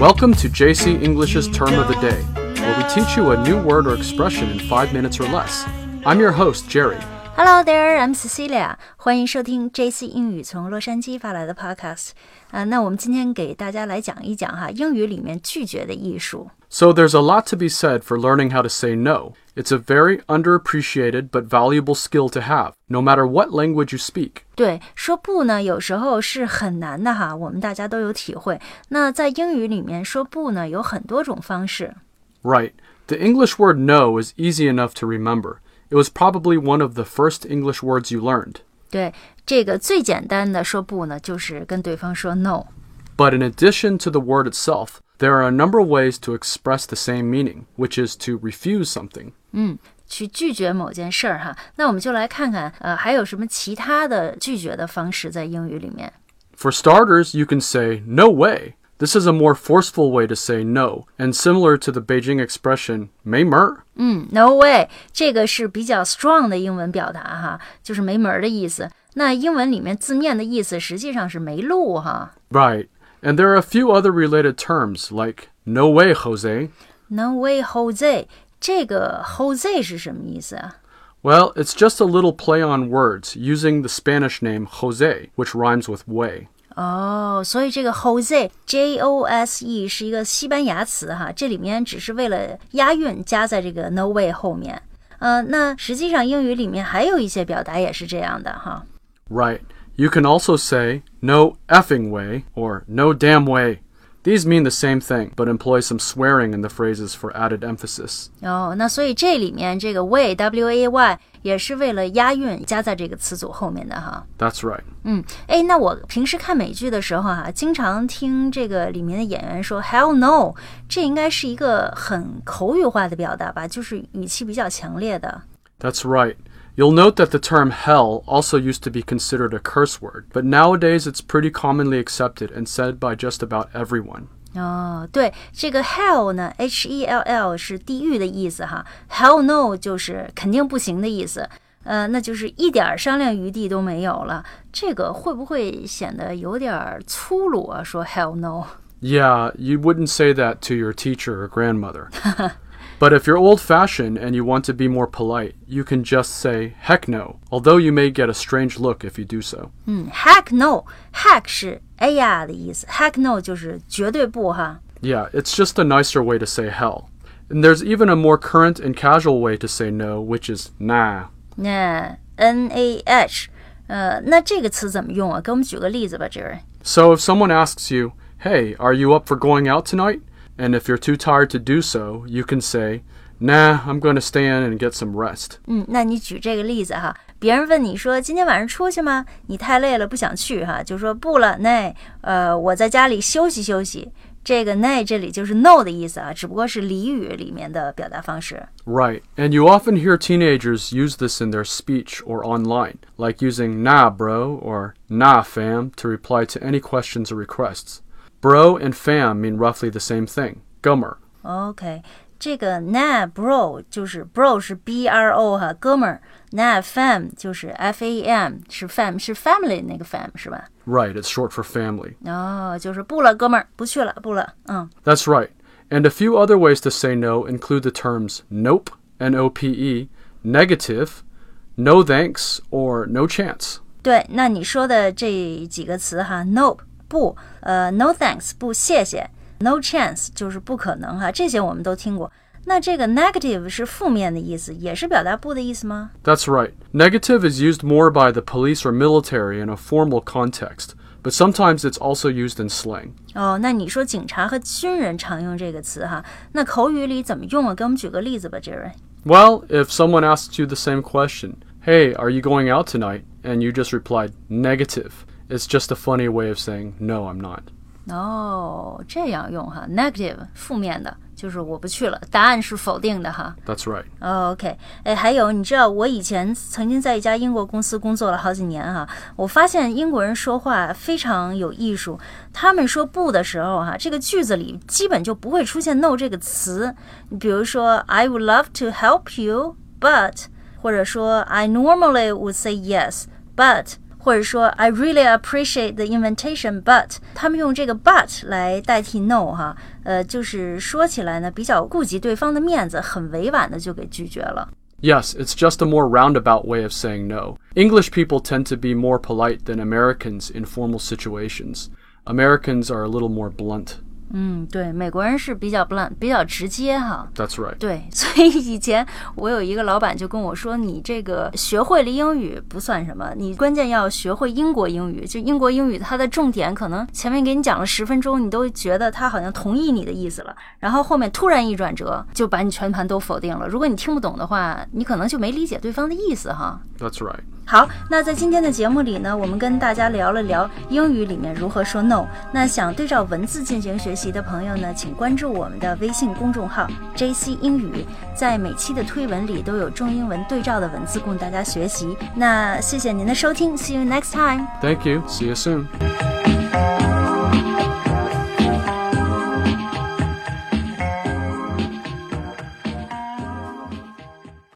Welcome to JC English's Term of the Day, where we teach you a new word or expression in five minutes or less. I'm your host, Jerry. Hello there, I'm Cecilia. 欢迎收听 JC 英语从洛杉矶发来的 Podcast。啊、那我们今天给大家来讲一讲哈英语里面拒绝的艺术。 So there's a lot to be said for learning how to say no. It's a very underappreciated but valuable skill to have, no matter what language you speak. 对，说不呢，有时候是很难的哈，我们大家都有体会。那在英语里面说不呢，有很多种方式。 Right. The English word no is easy enough to remember. It was probably one of the first English words you learned. 对，这个最简单的说不呢，就是跟对方说 no。 But in addition to the word itself, there are a number of ways to express the same meaning, which is to refuse something. 去拒绝某件事儿哈，那我们就来看看，呃，还有什么其他的拒绝的方式在英语里面。 For starters, you can say, no way. This is a more forceful way to say no, and similar to the Beijing expression, 没门儿.嗯，no way，这个是比较 strong 的英文表达哈，就是没门儿的意思。那英文里面字面的意思实际上是没路哈。 Right. And there are a few other related terms, like, no way, Jose. No way, Jose，这个 Jose 是什么意思啊？ Well, it's just a little play on words using the Spanish name Jose, which rhymes with way. 哦，所以这个 Jose，J O S E 是一个西班牙词哈，这里面只是为了押韵加在这个 no way 后面。呃，那实际上英语里面还有一些表达也是这样的哈。 Right. You can also say, no effing way, or no damn way. These mean the same thing, but employ some swearing in the phrases for added emphasis. 哦，那所以这里面这个 way W A Y 也是为了押韵加在这个词组后面的哈。 That's right. 嗯，哎，那我平时看美剧的时候哈、经常听这个里面的演员说 “hell no”，这应该是一个很口语化的表达吧，就是语气比较强烈的。 That's right. You'll note that the term hell also used to be considered a curse word, but nowadays it's pretty commonly accepted and said by just about everyone. 哦，对，这个 hell 呢，H E L L 是地狱的意思哈，hell no 就是肯定不行的意思。呃，那就是一点儿商量余地都没有了。这个会不会显得有点儿粗鲁啊？说 hell no。 Yeah, you wouldn't say that to your teacher or grandmother. but if you're old fashioned and you want to be more polite, you can just say heck no, although you may get a strange look if you do so. 嗯，heck no，heck 是哎呀的意思，heck no 就是绝对不哈。 Yeah, it's just a nicer way to say hell. And there's even a more current and casual way to say no, which is nah. 那 N A H，呃，那这个词怎么用啊？给我们举个例子吧，Jerry。 So if someone asks you, hey, are you up for going out tonight? And if you're too tired to do so, you can say, nah, I'm going to stay in and get some rest. 嗯，那你举这个例子哈，别人问你说今天晚上出去吗？你太累了不想去哈，就说不了，那呃我在家里休息休息。这个那这里就是 no 的意思啊，只不过是俚语里面的表达方式。 Right. And you often hear teenagers use this in their speech or online, like using nah, bro, or nah, fam, to reply to any questions or requests. Bro and fam mean roughly the same thing. Gummer. OK，这个 na bro 就是 bro 是 B R O 哈，哥们儿。na fam 就是 F A M 是 fam 是 family 那个 fam 是吧？ Right, it's short for family. 哦，就是不了，哥们儿，不去了，不了。嗯 That's right. And a few other ways to say no include the terms nope, N O P E, negative, no thanks, or no chance. 对，那你说的这几个词哈，no 不，呃，no thanks 不，谢谢，no chance 就是不可能哈，这些我们都听过。那这个 negative 是负面的意思，也是表达不的意思吗？ That's right. Negative is used more by the police or military in a formal context, but sometimes it's also used in slang. 哦，那你说警察和军人常用这个词哈，那口语里怎么用啊？给我们举个例子吧，Jerry。 Well, if someone asks you the same question, hey, are you going out tonight? And you just replied, negative. It's just a funny way of saying, no, I'm not. 哦，这样用哈，negative 负面的，就是我不去了，答案是否定的哈。 That's right. 哦 OK，哎，还有，你知道我以前曾经在一家英国公司工作了好几年哈、我发现英国人说话非常有艺术。他们说不的时候哈、这个句子里基本就不会出现 no 这个词。你比如说，I would love to help you, but，或者说 I normally would say yes, but。 或者说 I really appreciate the invitation, but 他们用这个 but 来代替 no 哈，呃，就是说起来呢比较顾及对方的面子，很委婉的就给拒绝了。Yes, it's just a more roundabout way of saying no. English people tend to be more polite than Americans in formal situations. Americans are a little more blunt. 嗯，对，美国人是比较 blunt，比较直接哈。That's right. 对，所以以前我有一个老板就跟我说：“你这个学会了英语不算什么，你关键要学会英国英语。就英国英语，它的重点可能前面给你讲了十分钟，你都觉得他好像同意你的意思了，然后后面突然一转折，就把你全盘都否定了。如果你听不懂的话，你可能就没理解对方的意思哈。” That's right. 好，那在今天的节目里呢，我们跟大家聊了聊英语里面如何说 no。那想对照文字进行学习的朋友呢，请关注我们的微信公众号 JC 英语，在每期的推文里都有中英文对照的文字供大家学习。那谢谢您的收听，See you next time。Thank you. See you soon.